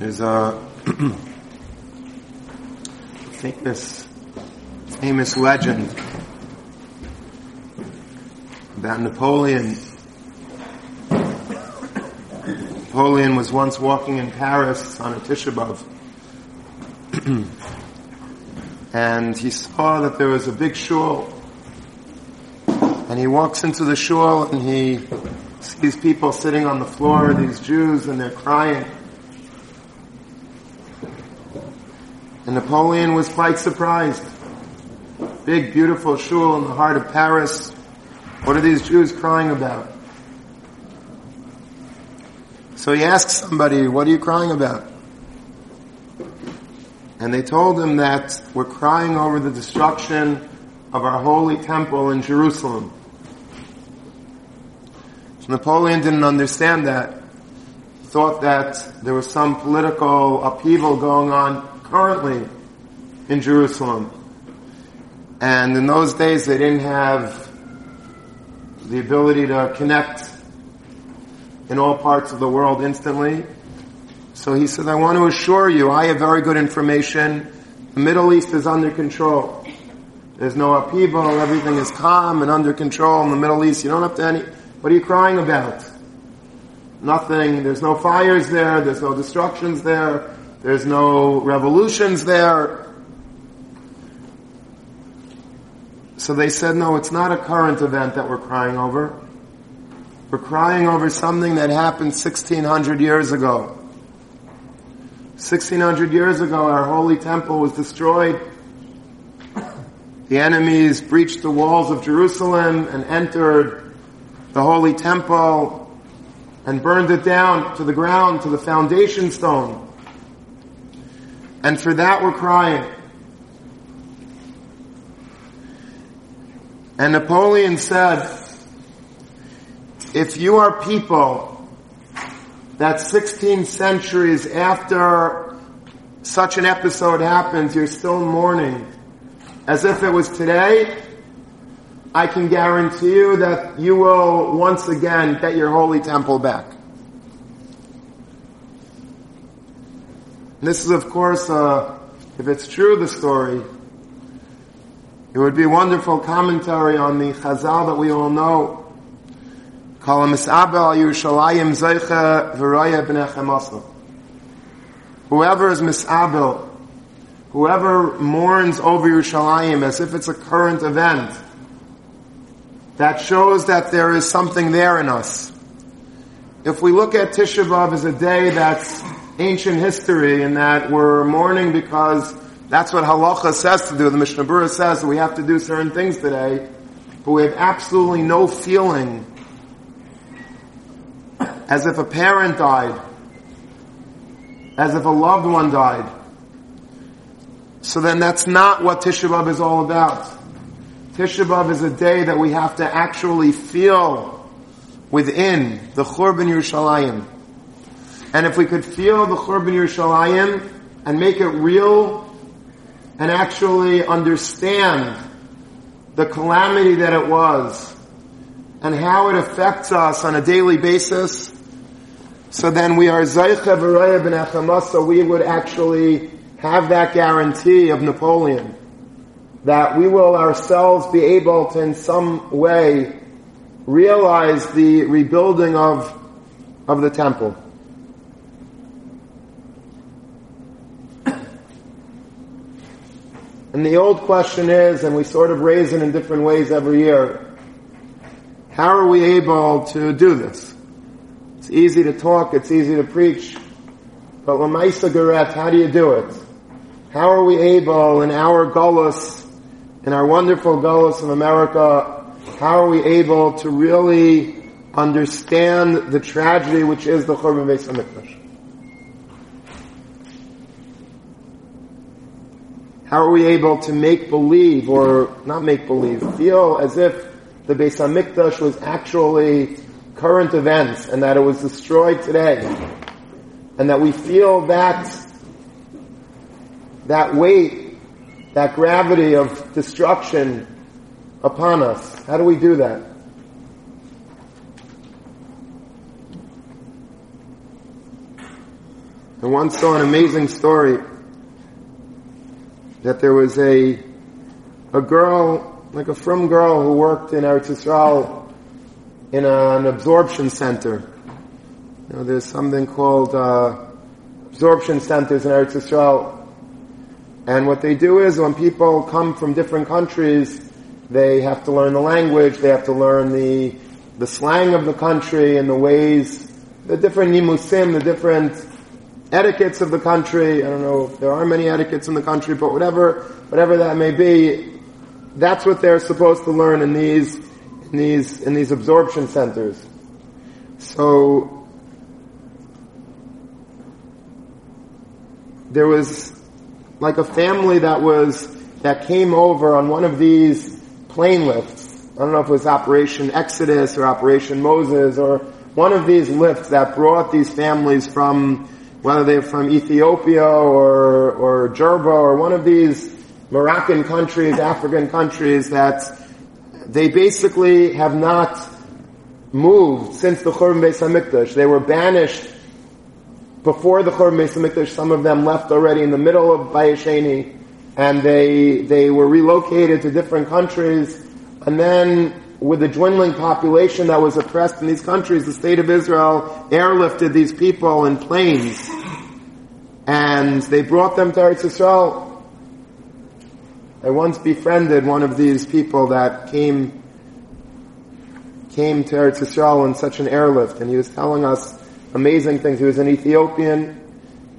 There's a famous, famous legend about Napoleon. Napoleon was once walking in Paris on a Tisha B'Av. and he saw that there was a big shul. And he walks into the shul and he sees people sitting on the floor, these Jews, and they're crying. And Napoleon was quite surprised. Big, beautiful shul in the heart of Paris. What are these Jews crying about? So he asked somebody, what are you crying about? And they told him that we're crying over the destruction of our holy temple in Jerusalem. So Napoleon didn't understand that. He thought that there was some political upheaval going on currently in Jerusalem. And in those days they didn't have the ability to connect in all parts of the world instantly. So he said, I want to assure you, I have very good information. The Middle East is under control. There's no upheaval, everything is calm and under control in the Middle East. You don't have to any, what are you crying about? Nothing, there's no fires there, there's no destructions there, there's no revolutions there. So they said, no, it's not a current event that we're crying over. We're crying over something that happened 1600 years ago. 1600 years ago, our holy temple was destroyed. The enemies breached the walls of Jerusalem and entered the holy temple and burned it down to the ground, to the foundation stone. And for that we're crying. And Napoleon said, if you are people that 16 centuries after such an episode happens, you're still mourning as if it was today, I can guarantee you that you will once again get your holy temple back. This is, of course, uh, if it's true, the story, it would be wonderful commentary on the Chazal that we all know. Whoever is misabel, whoever mourns over Yerushalayim as if it's a current event, that shows that there is something there in us. If we look at Tisha B'Av as a day that's ancient history and that we're mourning because that's what halacha says to do. The Mishnah Berurah says we have to do certain things today, but we have absolutely no feeling as if a parent died, as if a loved one died. So then that's not what Tisha B'Av is all about. Tisha B'Av is a day that we have to actually feel within the Churban Yerushalayim. And if we could feel the Churban Yerushalayim and make it real and actually understand the calamity that it was and how it affects us on a daily basis, so then we are Zaycha V'raya Ben so we would actually have that guarantee of Napoleon that we will ourselves be able to in some way realize the rebuilding of, of the temple. And the old question is, and we sort of raise it in different ways every year, how are we able to do this? It's easy to talk, it's easy to preach, but Lamaisa Garet, how do you do it? How are we able in our Gullus, in our wonderful Gullus of America, how are we able to really understand the tragedy which is the Churban Beis HaMikdash? How are we able to make believe, or not make believe, feel as if the Beis Hamikdash was actually current events and that it was destroyed today, and that we feel that that weight, that gravity of destruction upon us? How do we do that? I once saw an amazing story that there was a a girl, like a frum girl who worked in Eretz Yisrael in a, an absorption center. You know, there's something called uh, absorption centers in Eretz Yisrael. And what they do is when people come from different countries, they have to learn the language, they have to learn the, the slang of the country and the ways, the different nimusim, the different etiquettes of the country. I don't know if there are many etiquettes in the country, but whatever, whatever that may be, that's what they're supposed to learn in these, in these, in these absorption centers. So, there was like a family that was, that came over on one of these plane lifts. I don't know if it was Operation Exodus or Operation Moses or one of these lifts that brought these families from whether they're from Ethiopia or, or Jerba or one of these Moroccan countries, African countries that they basically have not moved since the Churban Beis Hamikdash. They were banished before the Churban Beis Hamikdash. Some of them left already in the middle of Bayesheni, and they they were relocated to different countries. And then, with the dwindling population that was oppressed in these countries, the state of Israel airlifted these people in planes, and they brought them to Eretz Yisrael. I once befriended one of these people that came came to Eretz Yisrael in such an airlift, and he was telling us amazing things. He was an Ethiopian,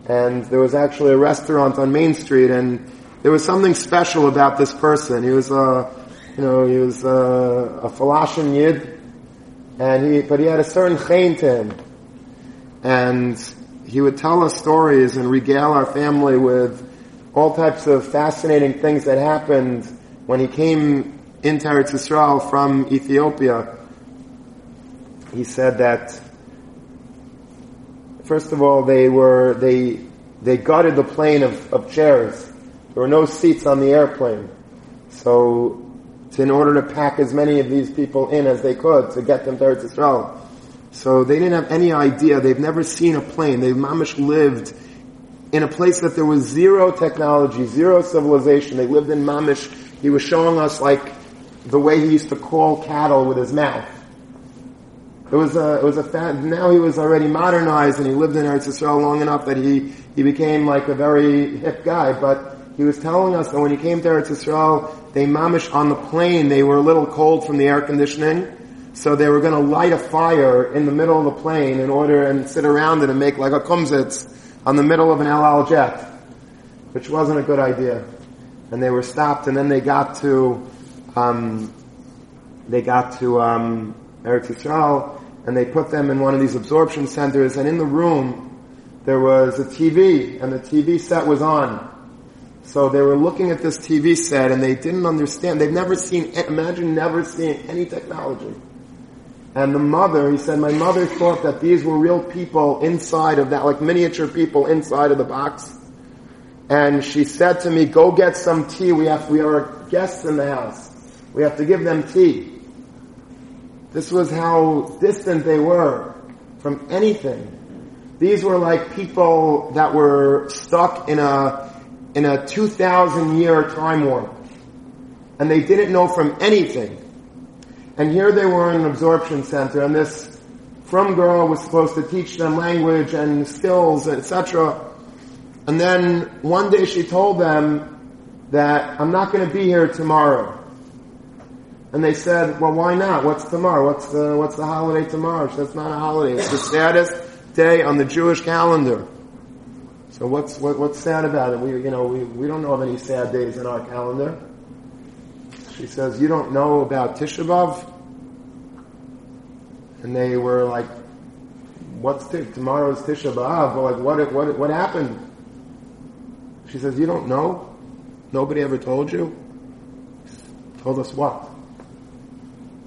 and there was actually a restaurant on Main Street, and there was something special about this person. He was a, you know, he was uh, a, a Falashin Yid, and he, but he had a certain chain to him, and he would tell us stories and regale our family with all types of fascinating things that happened when he came into Eretz Yisrael from Ethiopia. He said that first of all they were they they gutted the plane of, of chairs. There were no seats on the airplane. So in order to pack as many of these people in as they could to get them to Eretz Yisrael. So they didn't have any idea. They've never seen a plane. They mamish lived in a place that there was zero technology, zero civilization. They lived in Mamish. He was showing us like the way he used to call cattle with his mouth. It was a, it was a fa- now he was already modernized and he lived in Eretz Yisrael long enough that he, he became like a very hip guy, but he was telling us that when he came to Eretz Yisrael, they mamish on the plane, they were a little cold from the air conditioning, so they were going to light a fire in the middle of the plane in order and sit around it and make like a kumsitz on the middle of an El Al jet, which wasn't a good idea. And they were stopped, and then they got to um, they got to um, Eretz Yisrael, and they put them in one of these absorption centers. And in the room, there was a TV, and the TV set was on. So they were looking at this TV set, and they didn't understand. They've never seen. Imagine never seeing any technology. And the mother, he said, my mother thought that these were real people inside of that, like miniature people inside of the box. And she said to me, go get some tea. We have, we are guests in the house. We have to give them tea. This was how distant they were from anything. These were like people that were stuck in a, in a 2000 year time warp. And they didn't know from anything. And here they were in an absorption center, and this frum girl was supposed to teach them language and skills, etc. And then one day she told them that I'm not going to be here tomorrow. And they said, well, why not? What's tomorrow? What's the, what's the holiday tomorrow? She said, it's not a holiday. It's the saddest day on the Jewish calendar. So what's, what, what's sad about it? We, you know, we, we don't know of any sad days in our calendar. She says, you don't know about Tisha B'Av? And they were like, what's t- tomorrow's Tisha B'Av? Well, like, what, what, what happened? She says, you don't know? Nobody ever told you? Told us what?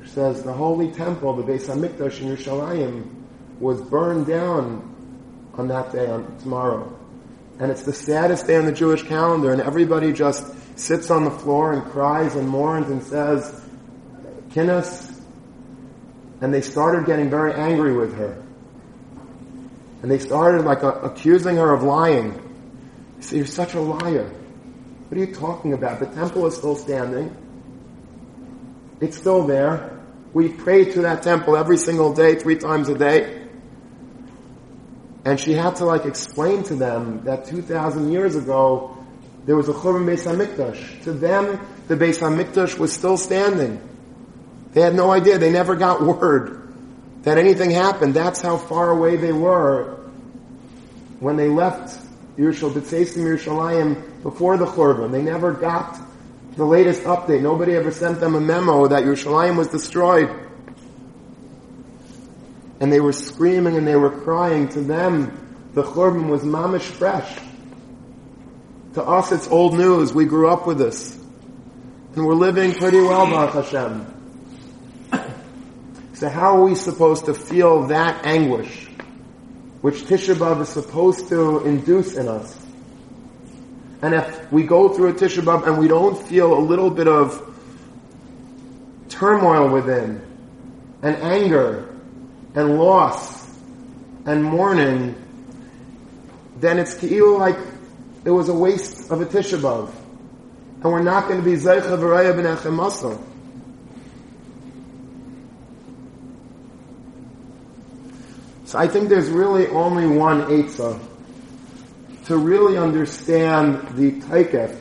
She says, the holy temple, the Beis HaMikdash in Yerushalayim, was burned down on that day, on tomorrow. And it's the saddest day on the Jewish calendar, and everybody just sits on the floor and cries and mourns and says, Kinnis. And they started getting very angry with her. And they started like uh, accusing her of lying. He said, you're such a liar. What are you talking about? The temple is still standing. It's still there. We pray to that temple every single day, three times a day. And she had to like explain to them that 2,000 years ago, there was a Churban Beis HaMikdash. To them, the Beis HaMikdash was still standing. They had no idea. They never got word that anything happened. That's how far away they were when they left Yerushalayim, Yerushalayim before the Churban. They never got the latest update. Nobody ever sent them a memo that Yerushalayim was destroyed. And they were screaming and they were crying. To them, the Churban was mamish fresh. To us, it's old news. We grew up with this. And we're living pretty well, Baruch Hashem. So how are we supposed to feel that anguish, which Tisha B'Av is supposed to induce in us? And if we go through a Tisha B'Av and we don't feel a little bit of turmoil within, and anger, and loss, and mourning, then it's ki'ilu like it was a waste of a Tisha B'Av. And we're not going to be Zeicha V'raya B'nechem So I think there's really only one Eitzah to really understand the taikef,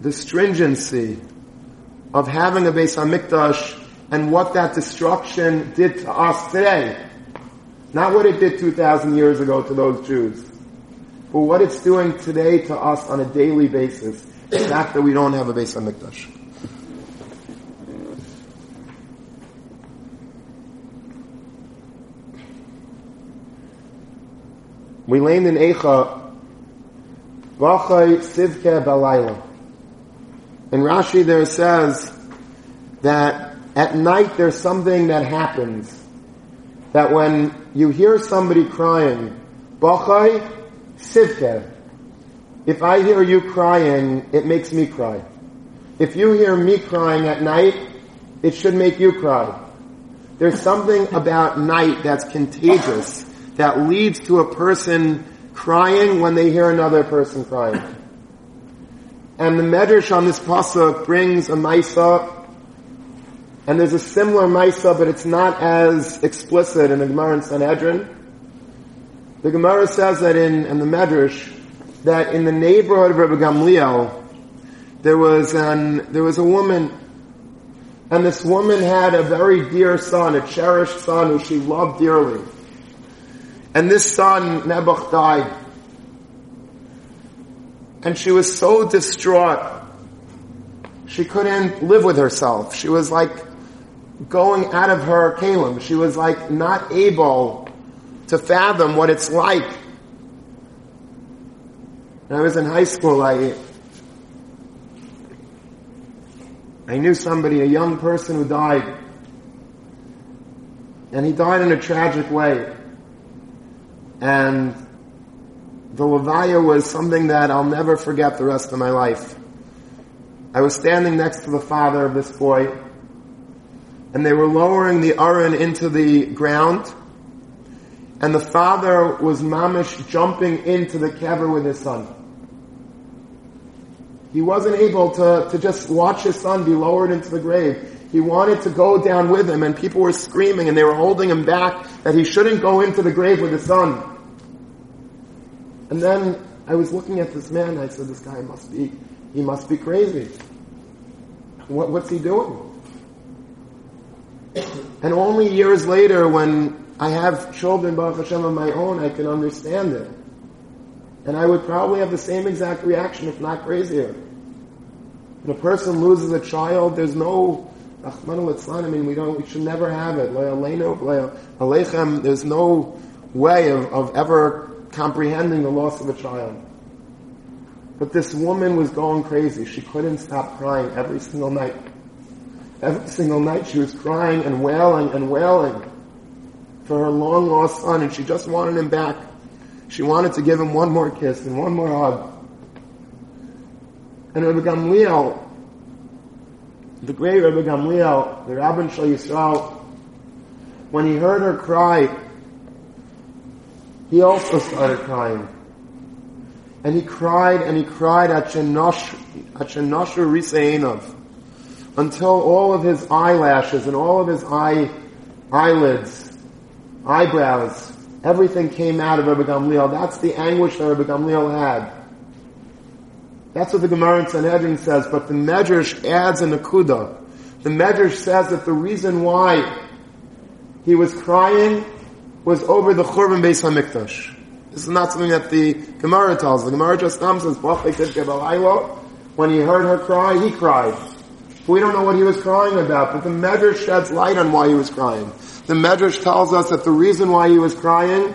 the stringency of having a Beis Hamikdash and what that destruction did to us today. Not what it did 2,000 years ago to those Jews, but what it's doing today to us on a daily basis. The fact that we don't have a Beis Hamikdash. We learned in Eicha, V'achay Sivke Balayla. In Rashi there says that at night there's something that happens. That when you hear somebody crying, Bachai Sivke. If I hear you crying, it makes me cry. If you hear me crying at night, it should make you cry. There's something about night that's contagious that leads to a person crying when they hear another person crying. And the Medrash on this pasuk brings a Maisa, and there's a similar Maisa, but it's not as explicit in the Gemara in Sanhedrin. The Gemara says that in, in the Medrash, that in the neighborhood of Rabbi Gamliel, there was an, there was a woman, and this woman had a very dear son, a cherished son who she loved dearly. And this son, Nebuch, died. And she was so distraught. She couldn't live with herself. She was like going out of her kalim. She was like not able to fathom what it's like. When I was in high school, I, I knew somebody, a young person who died. And he died in a tragic way. And the Levaya was something that I'll never forget the rest of my life. I was standing next to the father of this boy, and they were lowering the Aron into the ground, and the father was mamish jumping into the kever with his son. He wasn't able to, to just watch his son be lowered into the grave. He wanted to go down with him and people were screaming and they were holding him back that he shouldn't go into the grave with his son. And then I was looking at this man. I said, "This guy must be, he must be crazy. What, what's he doing?" And only years later, when I have children, Baruch Hashem, of my own, I can understand it. And I would probably have the same exact reaction, if not crazier. When a person loses a child, there's no I mean, we don't, we should never have it. There's no way of, of ever comprehending the loss of a child. But this woman was going crazy. She couldn't stop crying every single night. Every single night she was crying and wailing and wailing for her long lost son and she just wanted him back. She wanted to give him one more kiss and one more hug. And Rabbi Gamliel, the great Rabbi Gamliel, the Rabban Shal Yisrael, when he heard her cry, he also started crying. And he cried and he cried at Shenoshu Risainov until all of his eyelashes and all of his eye, eyelids, eyebrows, everything came out of Rabbi Gamliel. That's the anguish that Rabbi Gamliel had. That's what the Gemara in Sanhedrin says, but the Medrash adds a nakuda. The Medrash says that the reason why he was crying was over the Churban Beis HaMikdash. This is not something that the Gemara tells. The Gemara just says, when he heard her cry, he cried. We don't know what he was crying about, but the Medrash sheds light on why he was crying. The Medrash tells us that the reason why he was crying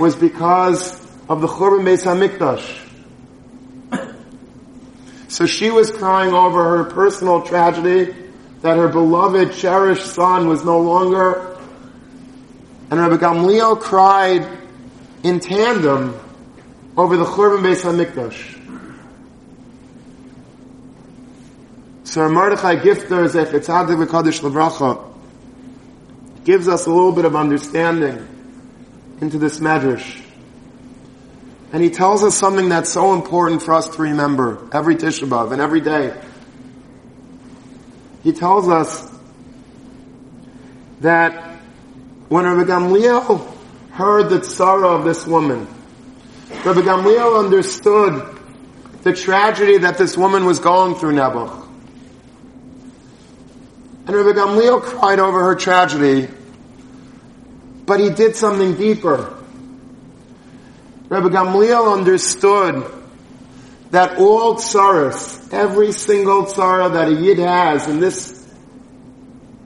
was because of the Churban Beis HaMikdash. So she was crying over her personal tragedy that her beloved, cherished son was no longer. And Rabbi Gamliel cried in tandem over the Churban Beis HaMikdash. So Mordechai Gifter, Zechetzadik V'Kadosh Levracha, gives us a little bit of understanding into this medrash. And he tells us something that's so important for us to remember every Tisha B'Av and every day. He tells us that when Rabbi Gamliel heard the sorrow of this woman, Rabbi Gamliel understood the tragedy that this woman was going through, Nebuch. And Rabbi Gamliel cried over her tragedy, but he did something deeper. Rabbi Gamliel understood that all tsaras, every single tzara that a yid has in this,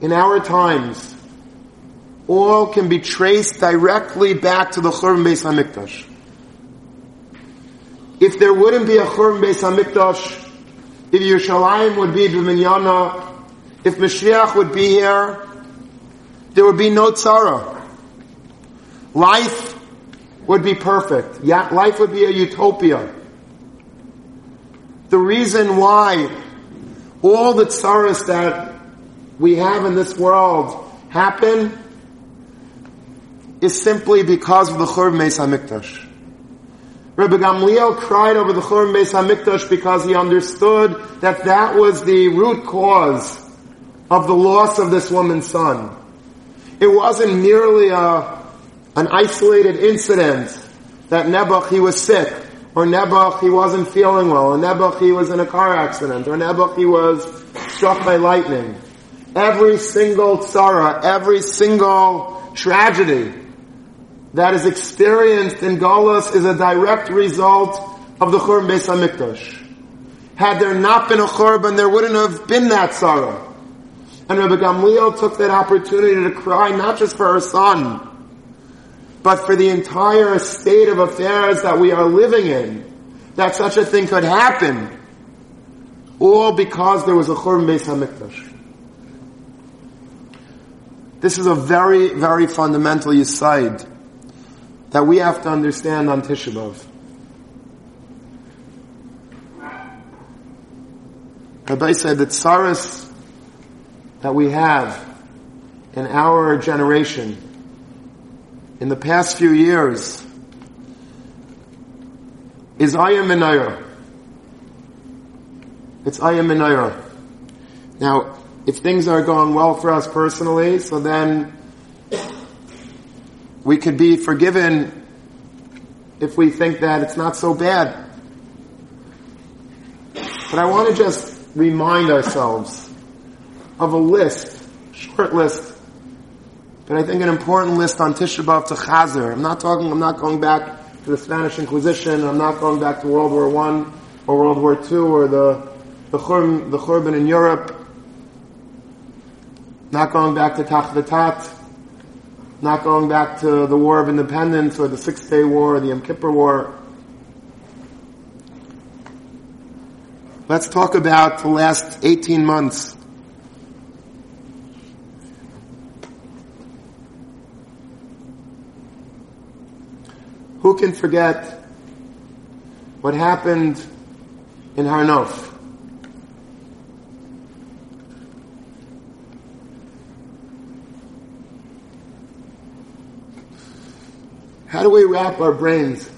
in our times, all can be traced directly back to the Churban Beis Hamikdash. If there wouldn't be a Churban Beis Hamikdash, if Yerushalayim would be B'minyana, if Mashiach would be here, there would be no tzara. Life would be perfect. Yeah, life would be a utopia. The reason why all the tsaras that we have in this world happen is simply because of the Churban Beis HaMikdash. Rabbi Gamliel cried over the Churban Beis HaMikdash because he understood that that was the root cause of the loss of this woman's son. It wasn't merely a an isolated incident that Nebuch he was sick, or Nebuch he wasn't feeling well, or Nebuch he was in a car accident, or Nebuch he was struck by lightning. Every single tzara, every single tragedy that is experienced in Golos is a direct result of the Churban Beis HaMikdash. Had there not been a Churban, there wouldn't have been that tzara. And Rabbi Gamliel took that opportunity to cry not just for her son, but for the entire state of affairs that we are living in, that such a thing could happen, all because there was a Churban Beis HaMikdash. This is a very, very fundamental yisaid that we have to understand on Tisha B'Av. Rabbi said that Saras that we have in our generation in the past few years is Ayam Menayah. It's Ayam Menayah. Now, if things are going well for us personally, so then we could be forgiven if we think that it's not so bad. But I want to just remind ourselves of a list, short list, but I think an important list on Tisha B'Av to Chazer. I'm not talking, I'm not going back to the Spanish Inquisition, I'm not going back to World War One or World War Two or the, the, Churban, the Churban in Europe, not going back to Tach not going back to the War of Independence or the Six Day War or the Yom Kippur War. Let's talk about the last 18 months Who can forget what happened in Har Nof? How do we wrap our brains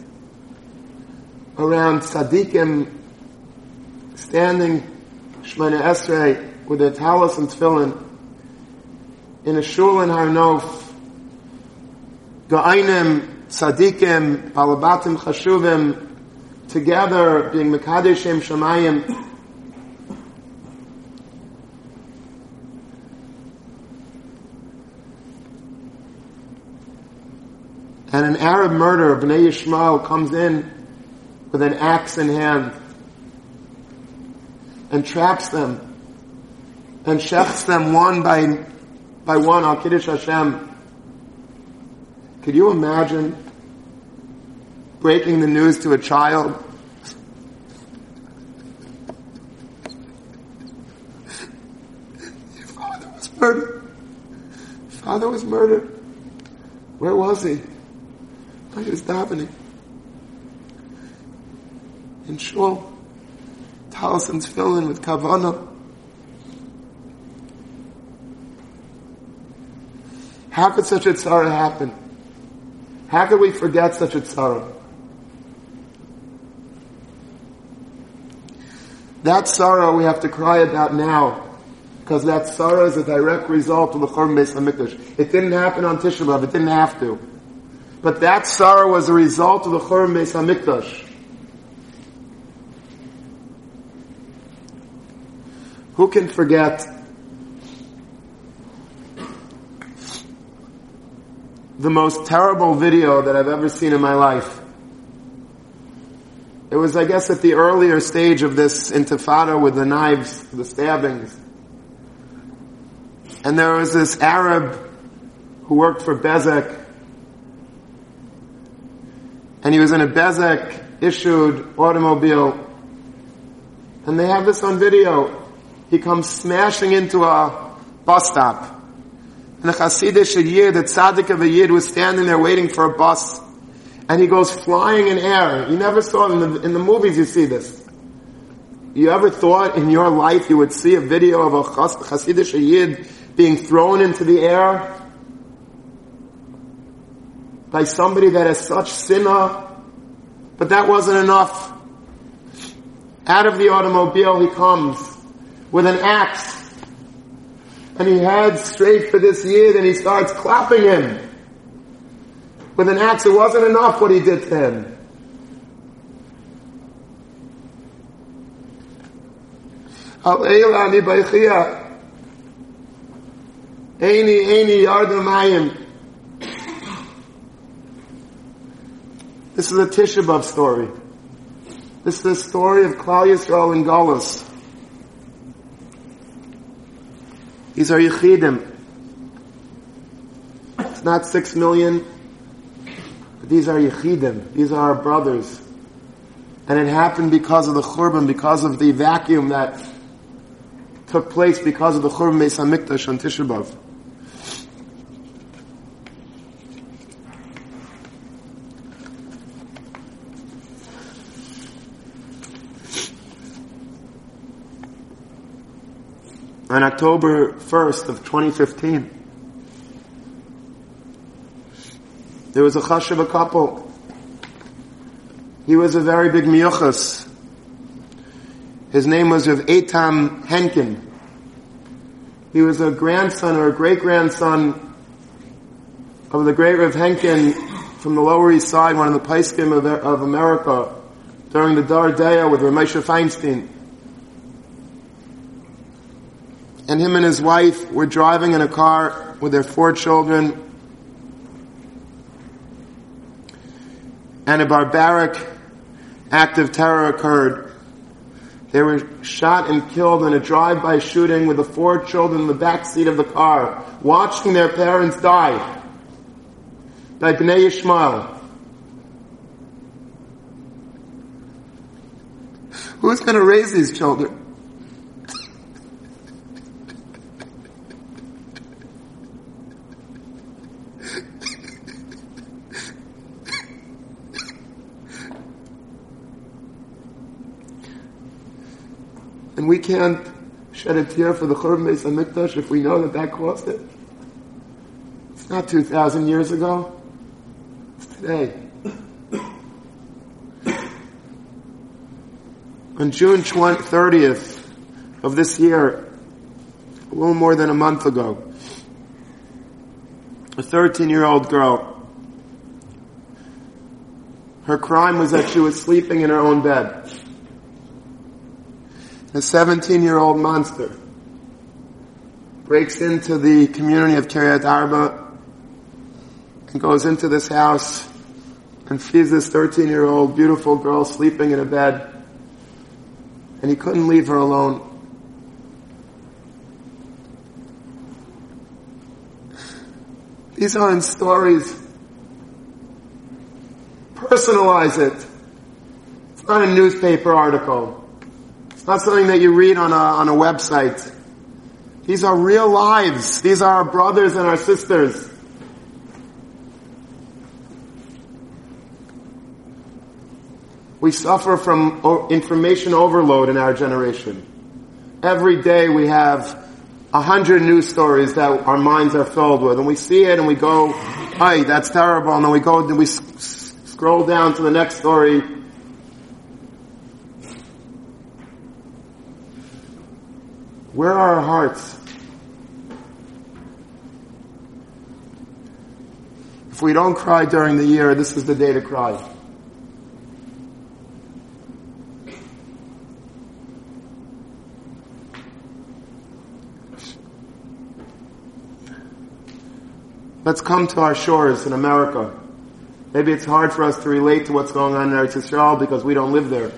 around tzaddikim standing Shemana Esrei with their talis and tefillin in a shul in Har Nof, Ga'ainim, tzaddikim, palabatim chashuvim, together being Mekadeshim Shemayim, and an Arab murderer, Bnei Yishmael, comes in with an axe in hand and traps them and shechts them one by, by one al Kiddush Hashem. Could you imagine breaking the news to a child? Your father was murdered. Father was murdered. Where was he? He was davening. In shul. Talis and tefillin with kavana. How could such a tzara happen? How could we forget such a tzara? That sorrow we have to cry about now, because that sorrow is a direct result of the Churban Beis Hamikdash. It didn't happen on Tisha B'av. It didn't have to, but that sorrow was a result of the Churban Beis Hamikdash. Who can forget the most terrible video that I've ever seen in my life? It was, I guess, at the earlier stage of this intifada with the knives, the stabbings. And there was this Arab who worked for Bezek. And he was in a Bezek issued automobile. And they have this on video he comes smashing into a bus stop. And the Hasidish Yid, the tzaddik of a Yid, was standing there waiting for a bus. And he goes flying in air. You never saw in the, in the movies you see this. You ever thought in your life you would see a video of a Hasidish Yid being thrown into the air? By somebody that has such sinner? But that wasn't enough. Out of the automobile he comes with an axe. And he heads straight for this yid and he starts clapping him. With an axe, it wasn't enough what he did to him. This is a Tisha story. This is the story of Klal Yisrael and Galus. These are Yechidim. It's not six million, but these are Yechidim. These are our brothers. And it happened because of the Churban, because of the vacuum that took place because of the Churban Beis HaMikdash on Tisha B'Av. on October 1st of 2015, there was a chashiv couple. He was a very big miyuchas. His name was of Eitam Henkin. He was a grandson or a great grandson of the great Rav Henkin from the Lower East Side, one of the Paiskim of, of America during the Dardea with Reb Moshe Feinstein. and him and his wife were driving in a car with their four children. And a barbaric act of terror occurred. They were shot and killed in a drive-by shooting with the four children in the back seat of the car, watching their parents die by Bnei Yishmael. Who's going to raise these children? And we can't shed a tear for the Churban Beis Hamikdash if we know that that caused it. It's not 2,000 years ago. It's Today. On June 20, 30th of this year, a little more than a month ago, a 13 year old girl, her crime was that she was sleeping in her own bed. A 17 year old monster breaks into the community of Kiryat Arba and goes into this house and sees this 13 year old beautiful girl sleeping in a bed and he couldn't leave her alone. These aren't stories. Personalize it. It's not a newspaper article. It's not something that you read on a, on a website. These are real lives. These are our brothers and our sisters. We suffer from information overload in our generation. Every day we have a hundred news stories that our minds are filled with, and we see it and we go, "Hey, that's terrible," and then we go and we scroll down to the next story. Where are our hearts? If we don't cry during the year, this is the day to cry. Let's come to our shores in America. Maybe it's hard for us to relate to what's going on in Eretz Yisrael because we don't live there.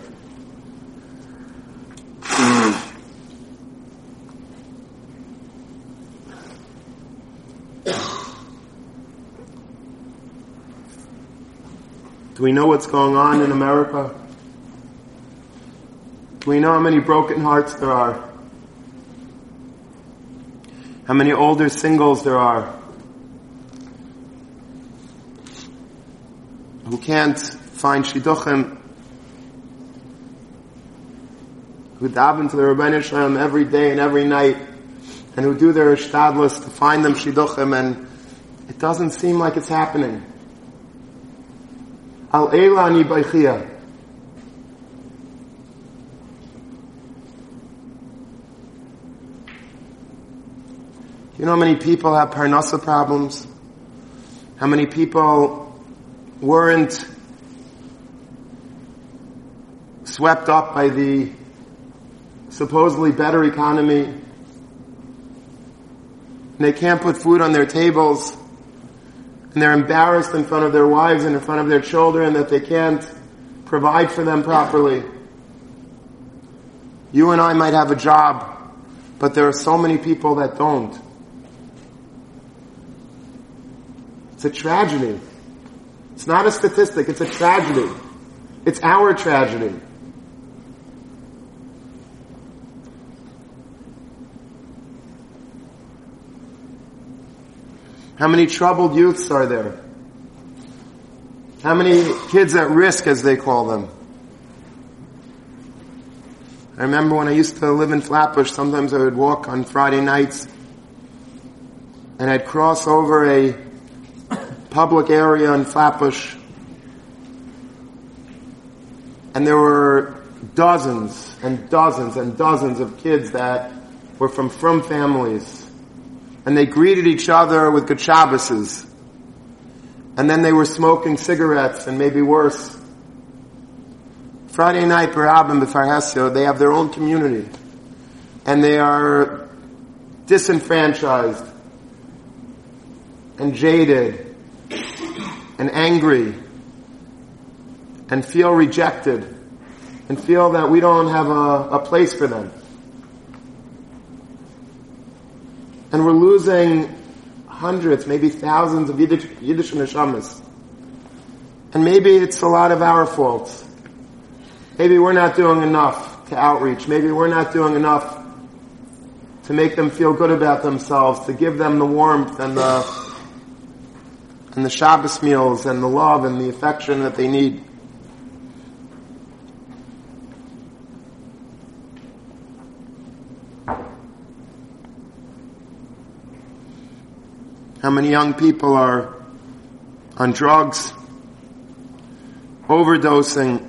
We know what's going on in America? We know how many broken hearts there are? How many older singles there are? who can't find shidduchim, who daven to the Ribbono Shel Olam every day and every night, and who do their ishtadlus to find them shidduchim, and it doesn't seem like it's happening. Al Eila ani baichia. You know how many people have parnasa problems? How many people weren't swept up by the supposedly better economy. And they can't put food on their tables. And they're embarrassed in front of their wives and in front of their children that they can't provide for them properly. You and I might have a job, but there are so many people that don't. It's a tragedy. It's not a statistic, it's a tragedy. It's our tragedy. How many troubled youths are there? How many kids at risk, as they call them? I remember when I used to live in Flatbush, sometimes I would walk on Friday nights and I'd cross over a public area in Flatbush. And there were dozens and dozens and dozens of kids that were from from families. And they greeted each other with good Shabbases. And then they were smoking cigarettes and maybe worse. Friday night, Barab and they have their own community. And they are disenfranchised and jaded and angry and feel rejected and feel that we don't have a, a place for them. And we're losing hundreds, maybe thousands of Yiddish, Yiddish neshamas. And maybe it's a lot of our faults. Maybe we're not doing enough to outreach. Maybe we're not doing enough to make them feel good about themselves, to give them the warmth and the and the Shabbos meals and the love and the affection that they need. How many young people are on drugs? overdosing.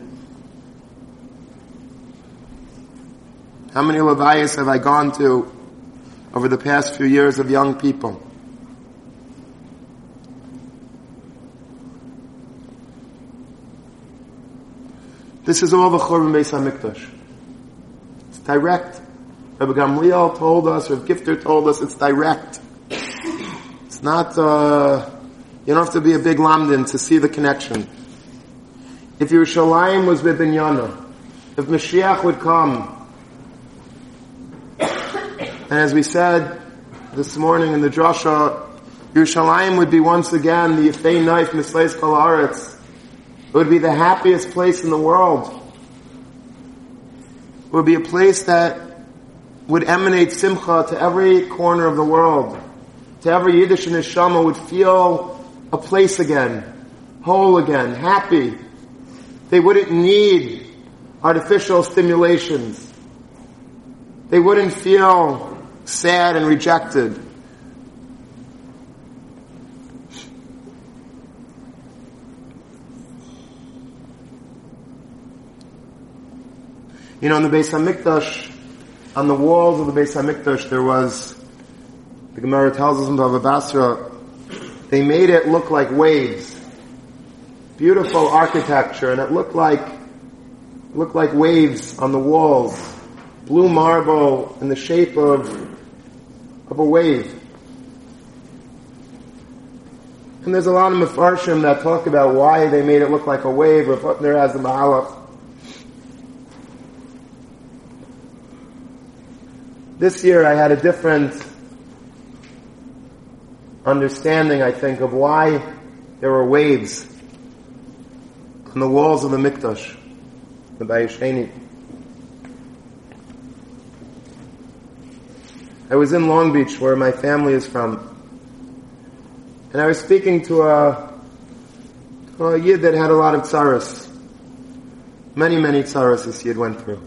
How many levayas have I gone to over the past few years of young people? This is all the Churban Beis HaMikdash. It's direct. Rabbi Gamliel told us, Rabbi Gifter told us, it's direct. Not, uh, you don't have to be a big lamdin to see the connection. If Yerushalayim was Bibinyana, if Mashiach would come, and as we said this morning in the drasha, Yerushalayim would be once again the Yefei knife Misleis Kol it would be the happiest place in the world. It would be a place that would emanate simcha to every corner of the world. To every Yiddish neshama would feel a place again, whole again, happy. They wouldn't need artificial stimulations. They wouldn't feel sad and rejected. You know, in the Beis Hamikdash, on the walls of the Beis Hamikdash, there was, the Gemara tells us in Bava Basra, they made it look like waves. Beautiful architecture, and it looked like, looked like waves on the walls. Blue marble in the shape of, of a wave. And there's a lot of mafarshim that talk about why they made it look like a wave. Rav Hutner has the Mahalach This year I had a different understanding, I think, of why there were waves on the walls of the Mikdash, the Bayesheni. I was in Long Beach, where my family is from, and I was speaking to a, to a yid that had a lot of tsaras. Many, many tsaras this yid went through.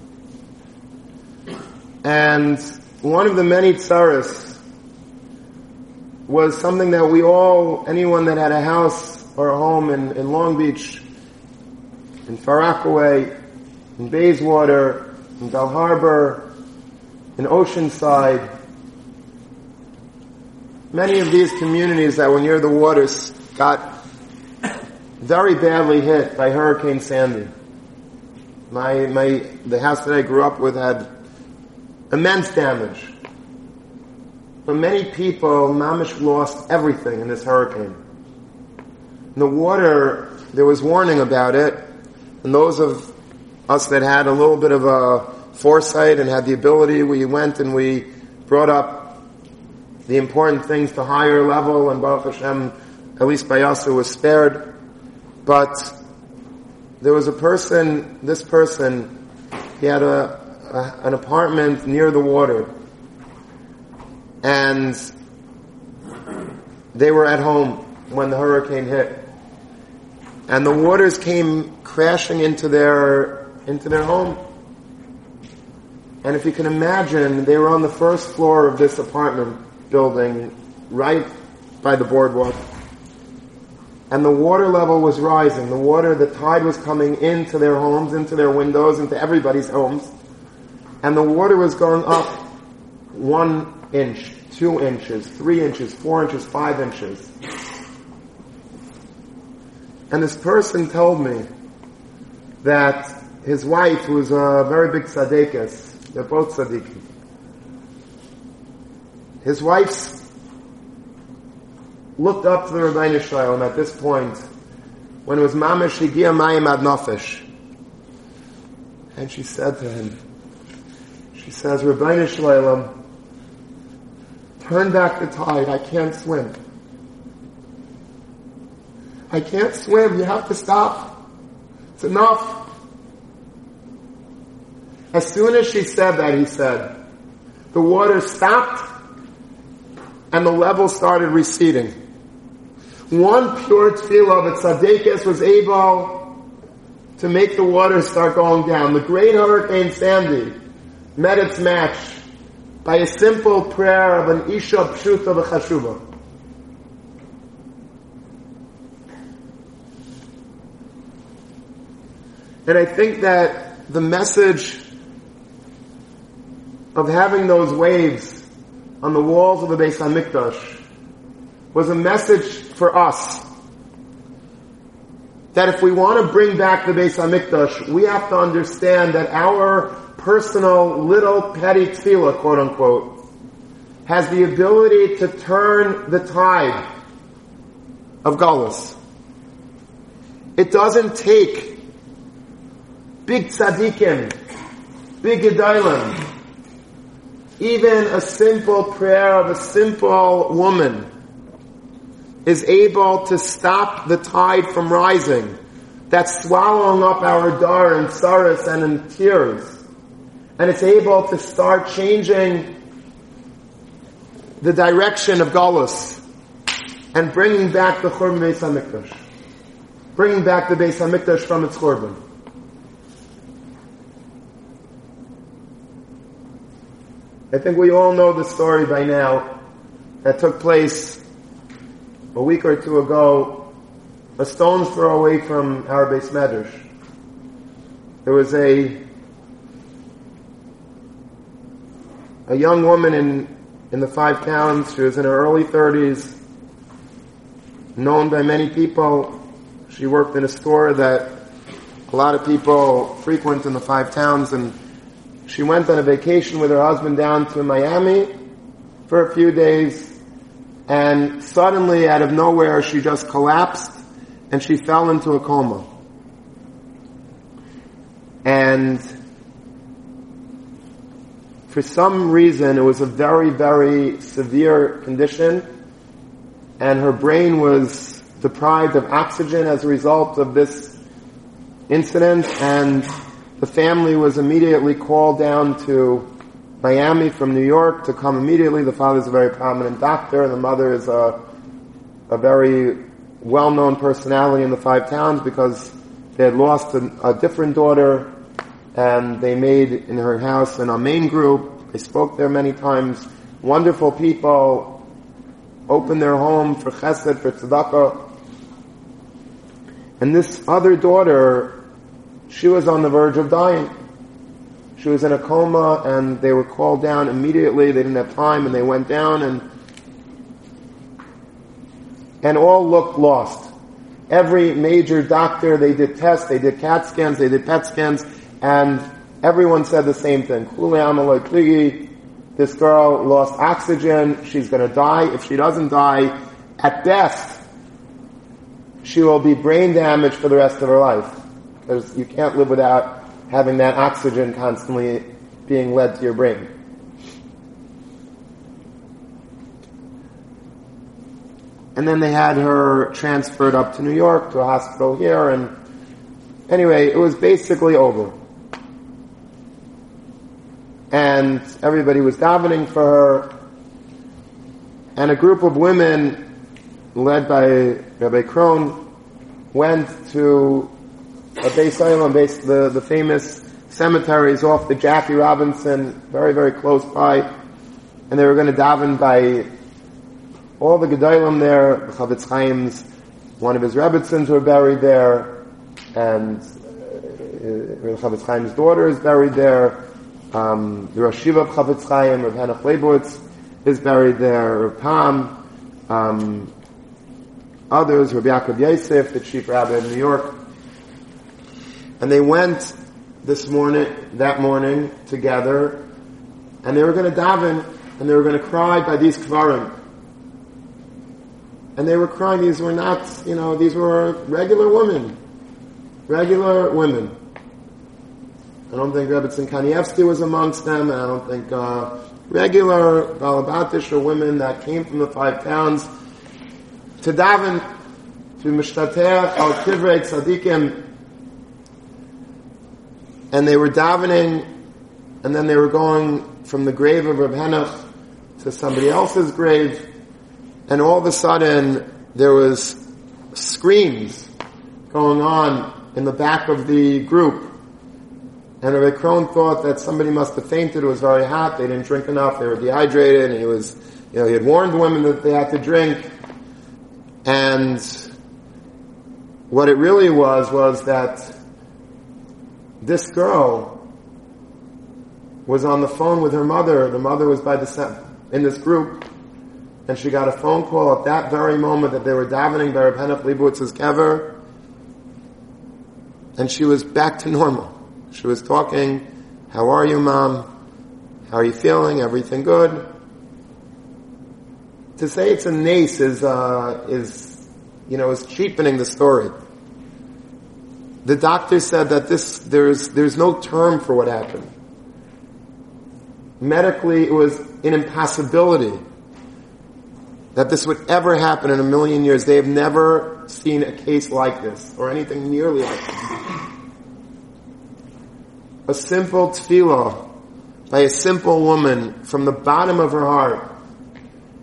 And one of the many tsaras was something that we all, anyone that had a house or a home in, in Long Beach, in Far Rockaway, in Bayswater, in Belle Harbor, in Oceanside, many of these communities that were near the waters got very badly hit by Hurricane Sandy. My, my, the house that I grew up with had immense damage. For many people, Mamish lost everything in this hurricane. In the water, there was warning about it, and those of us that had a little bit of a foresight and had the ability, we went and we brought up the important things to higher level, and Baruch Hashem, at least by us, it was spared. But there was a person, this person, he had a, a, an apartment near the water. And they were at home when the hurricane hit. And the waters came crashing into their, into their home. And if you can imagine, they were on the first floor of this apartment building, right by the boardwalk. And the water level was rising. The water, the tide was coming into their homes, into their windows, into everybody's homes and the water was going up one inch, two inches, three inches, four inches, five inches. And this person told me that his wife, who's a very big tzaddikus, they're both tzaddikim, his wife looked up to the Ribbono Shel Olam at this point when it was Mamish Higia Mayim Ad Nafesh. And she said to him, she says, Ribbono Shel Olam, turn back the tide. I can't swim. I can't swim. You have to stop. It's enough. As soon as she said that, he said, the water stopped and the level started receding. One pure tefillah of Tzaddikus was able to make the water start going down. The great Hurricane Sandy met its match by a simple prayer of an Isha Pshuta B'chashuva. And I think that the message of having those waves on the walls of the Beis Hamikdash was a message for us that if we want to bring back the Beis Hamikdash, we have to understand that our personal little petty tefillah, quote unquote, has the ability to turn the tide of Gullus. It doesn't take big tzaddikim, big gedolim, even a simple prayer of a simple woman is able to stop the tide from rising that's swallowing up our dar and sorrows and in tears. And it's able to start changing the direction of Galus and bringing back the Churban Beis HaMikdash. Bringing back the Beis HaMikdash from its Churban. I think we all know the story by now that took place a week or two ago, a stone's throw away from our Beis Medrash. There was a a young woman in in the five towns. She was in her early thirties, known by many people. She worked in a store that a lot of people frequent in the five towns and she went on a vacation with her husband down to Miami for a few days, and suddenly, out of nowhere, she just collapsed and she fell into a coma. And for some reason, it was a very, very severe condition, and her brain was deprived of oxygen as a result of this incident, and the family was immediately called down to Miami from New York to come immediately. The father is a very prominent doctor, and the mother is a, a very well-known personality in the five towns because they had lost a, a different daughter, and they made in her house an main group. They spoke there many times. Wonderful people opened their home for chesed, for tzedakah. And this other daughter she was on the verge of dying. She was in a coma and they were called down immediately. They didn't have time and they went down and, and all looked lost. Every major doctor, they did tests, they did CAT scans, they did PET scans, and everyone said the same thing. This girl lost oxygen. She's going to die. If she doesn't die, at best, she will be brain damaged for the rest of her life. There's, you can't live without having that oxygen constantly being led to your brain. And then they had her transferred up to New York to a hospital here, and anyway, it was basically over. And everybody was davening for her, and a group of women, led by Rabbi Krohn, went to a Beis based the, the famous cemeteries off the Jackie Robinson, very, very close by. And they were going to daven by all the Gedolim there, the Chofetz Chaim's, one of his Rebbitzins were buried there, and uh, Chofetz Chaim's daughter is buried there. Um, the Rosh Yeshiva of Chofetz Chaim, Rav Henoch Leibowitz, is buried there. Rav Pam, um, others, Rabbi Yaakov Yosef, the chief rabbi of New York, and they went this morning, that morning, together, and they were going to daven, and they were going to cry by these kvarim. And they were crying, these were not, you know, these were regular women. Regular women. I don't think Rebbetzin Kanievsky was amongst them, and I don't think, uh, regular Balabatish or women that came from the five towns to daven, to Mishtater al Tivrei Tzadikim, and they were davening, and then they were going from the grave of Reb Henoch to somebody else's grave, and all of a sudden there was screams going on in the back of the group. And Rabbi Krohn thought that somebody must have fainted. It was very hot. They didn't drink enough. They were dehydrated. And he was, you know, he had warned the women that they had to drink. And what it really was was that this girl was on the phone with her mother. The mother was by the in this group, and she got a phone call at that very moment that they were davening by Rabbeinu Leibowitz's kever, and she was back to normal. She was talking, "How are you, mom? How are you feeling? Everything good?" To say it's a nace is uh, is you know is cheapening the story. The doctor said that this there's there's no term for what happened medically it was an impossibility that this would ever happen in a million years. They have never seen a case like this or anything nearly like this. A simple tefillah by a simple woman from the bottom of her heart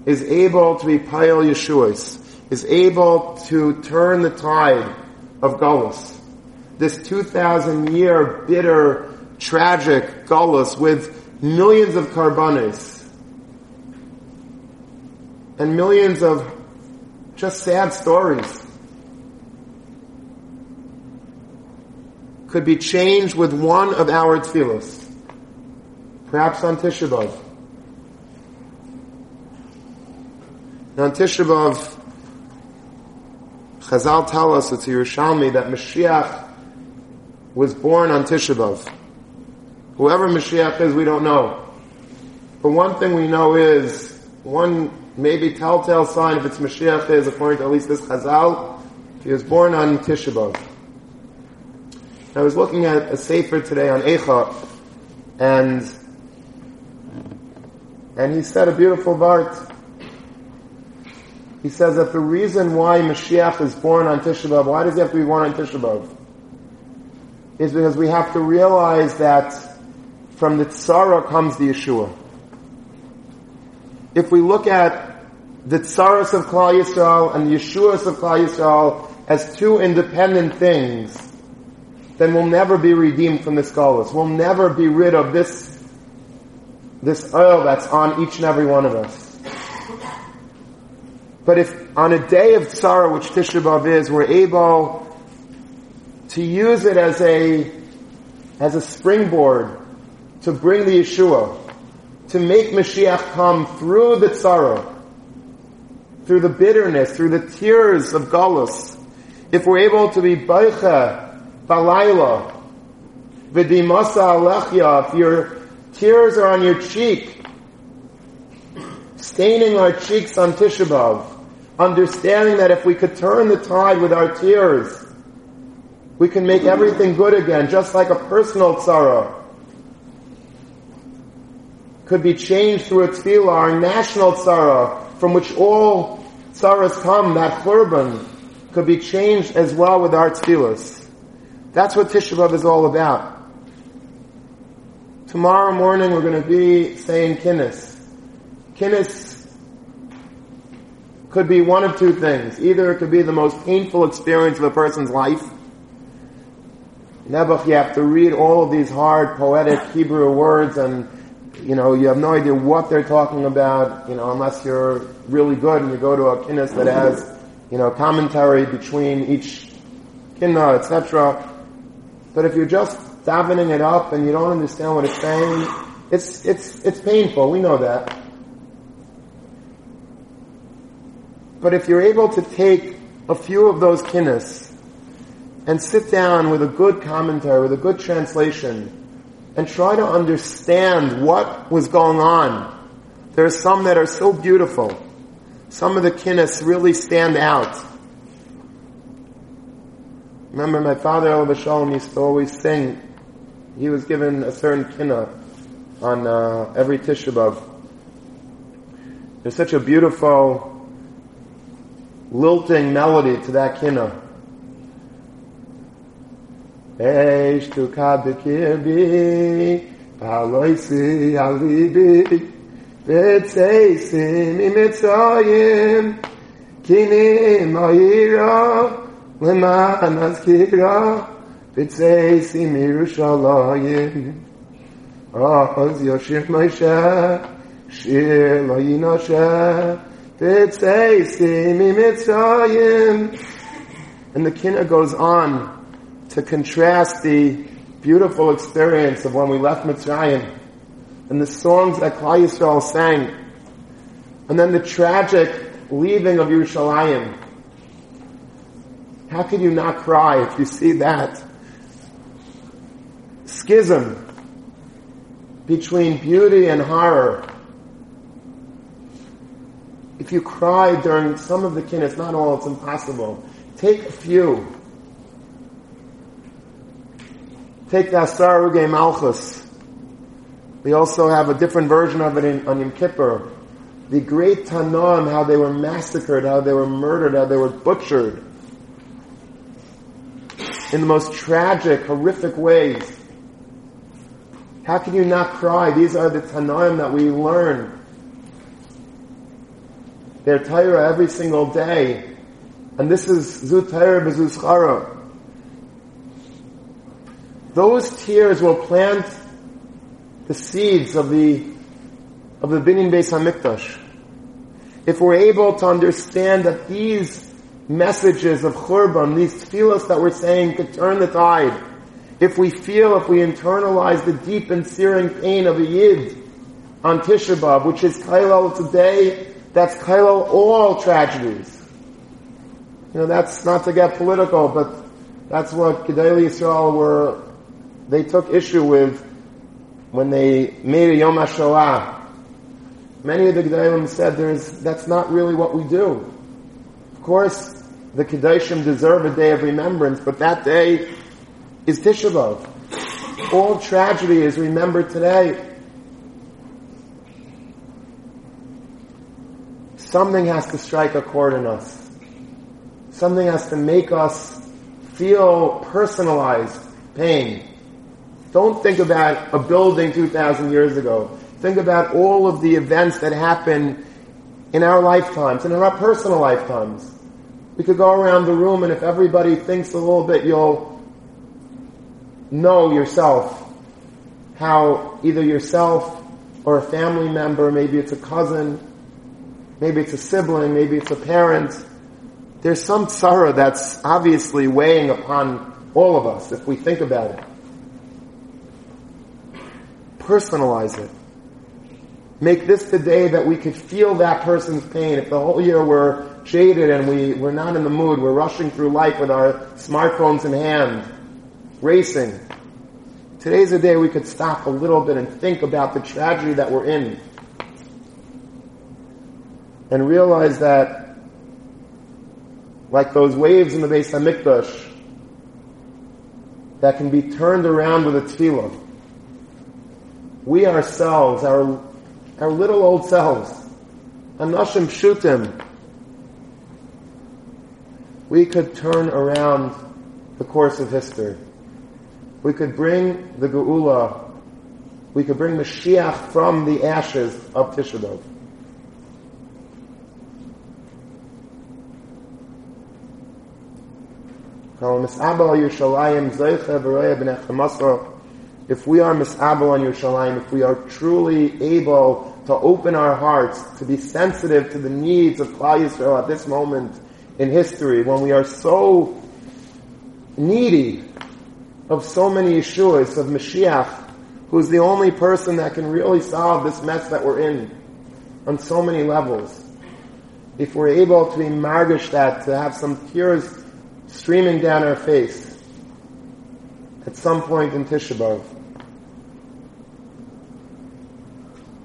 is able to be Payal Yeshuas, is able to turn the tide of Gullus. This 2,000 year bitter, tragic Gullus with millions of carbones and millions of just sad stories could be changed with one of our tefillos, perhaps on Tisha B'Av. Now on Tisha B'Av, Chazal tell us, it's Yerushalmi, that Mashiach was born on Tisha B'Av. Whoever Mashiach is, we don't know. But one thing we know is, one maybe telltale sign if it's Mashiach is, according to at least this Chazal, he was born on Tisha B'Av. I was looking at a Sefer today on Eicha, and and he said a beautiful part. He says that the reason why Mashiach is born on Tisha B'Av, why does he have to be born on Tisha B'Av? Is because we have to realize that from the tzara comes the Yeshua. If we look at the tsaras of Klal Yisrael and the Yeshuas of Klal Yisrael as two independent things, then we'll never be redeemed from this galus. We'll never be rid of this, this oil that's on each and every one of us. But if on a day of tzara, which Tisha B'Av is, we're able to use it as a, as a springboard to bring the Yeshua, to make Mashiach come through the tzara, through the bitterness, through the tears of Galus. If we're able to be Baicha, Balayla, Vidimasa Alechya, if your tears are on your cheek, staining our cheeks on Tisha B'Av, understanding that if we could turn the tide with our tears, we can make everything good again, just like a personal tzara could be changed through a tefillah, our national tzara, from which all tzaras come, that churban, could be changed as well with our tefillahs. That's what Tisha B'Av is all about. Tomorrow morning we're going to be saying kinnis. Kinnis could be one of two things. Either it could be the most painful experience of a person's life. Nebuch, you have to read all of these hard poetic Hebrew words and you know, you have no idea what they're talking about, you know, unless you're really good and you go to a kinnis that has, you know, commentary between each kinna, etc. But if you're just davening it up and you don't understand what it's saying, it's, it's, it's painful, we know that. But if you're able to take a few of those kinnis and sit down with a good commentary, with a good translation, and try to understand what was going on. There are some that are so beautiful. Some of the kinnis really stand out. Remember my father El Bashalom used to always sing. He was given a certain kinna on uh, every Tisha B'Av. There's such a beautiful lilting melody to that kinna. Eish tu kad kirbi Paloisi alibi Betseisi mi mitzayim Kini azkira Betseisi mi Yerushalayim Az Yoshir Moshe Shir lo yinoshe Betseisi mi And the kinna goes on to contrast the beautiful experience of when we left Mitzrayim and the songs that Klal Yisrael sang, and then the tragic leaving of Yerushalayim. How can you not cry if you see that schism between beauty and horror? If you cry during some of the kin, it's not all, it's impossible. Take a few. Take the Asarah Harugei Malchus. We also have a different version of it in, on Yom Kippur. The great Tanoim, how they were massacred, how they were murdered, how they were butchered. In the most tragic, horrific ways. How can you not cry? These are the Tanaim that we learn. They're Torah every single day. And this is Zut Torah B'Zuz those tears will plant the seeds of the of the Binyan Beis Hamikdash. If we're able to understand that these messages of Churban, these tefillos that we're saying could turn the tide, if we feel, if we internalize the deep and searing pain of a Yid on Tisha B'Av, which is Kailal today, that's Kailal all tragedies. You know, that's not to get political, but that's what Gedolei Yisrael were they took issue with when they made a Yom HaShoah. Many of the Gedolim said there's, that's not really what we do. Of course, the Kedoshim deserve a day of remembrance, but that day is Tisha B'Av. All tragedy is remembered today. Something has to strike a chord in us. Something has to make us feel personalized pain. Don't think about a building 2,000 years ago. Think about all of the events that happen in our lifetimes in our personal lifetimes. We could go around the room and if everybody thinks a little bit, you'll know yourself how either yourself or a family member, maybe it's a cousin, maybe it's a sibling, maybe it's a parent, there's some sorrow that's obviously weighing upon all of us if we think about it. Personalize it. Make this the day that we could feel that person's pain. If the whole year we're jaded and we, we're not in the mood, we're rushing through life with our smartphones in hand, racing. Today's a day we could stop a little bit and think about the tragedy that we're in. And realize that, like those waves in the Beis Hamikdash, that can be turned around with a tefillah we ourselves, our, our little old selves, anashim shutim, we could turn around the course of history. We could bring the Geula, we could bring Mashiach from the ashes of Tisha B'Av. If we are mis'abel on Yerushalayim, if we are truly able to open our hearts, to be sensitive to the needs of Klal Yisrael at this moment in history, when we are so needy of so many Yeshuas, of Mashiach, who's the only person that can really solve this mess that we're in on so many levels. If we're able to be margish that, to have some tears streaming down our face at some point in Tisha B'Av,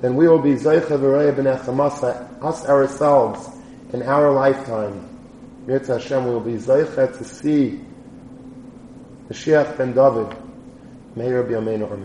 then we will be Zeicha V'Reya B'nei us ourselves, in our lifetime. Yetz Hashem will be Zeicha to see Mashiach ben David. May Meir B'Yameinu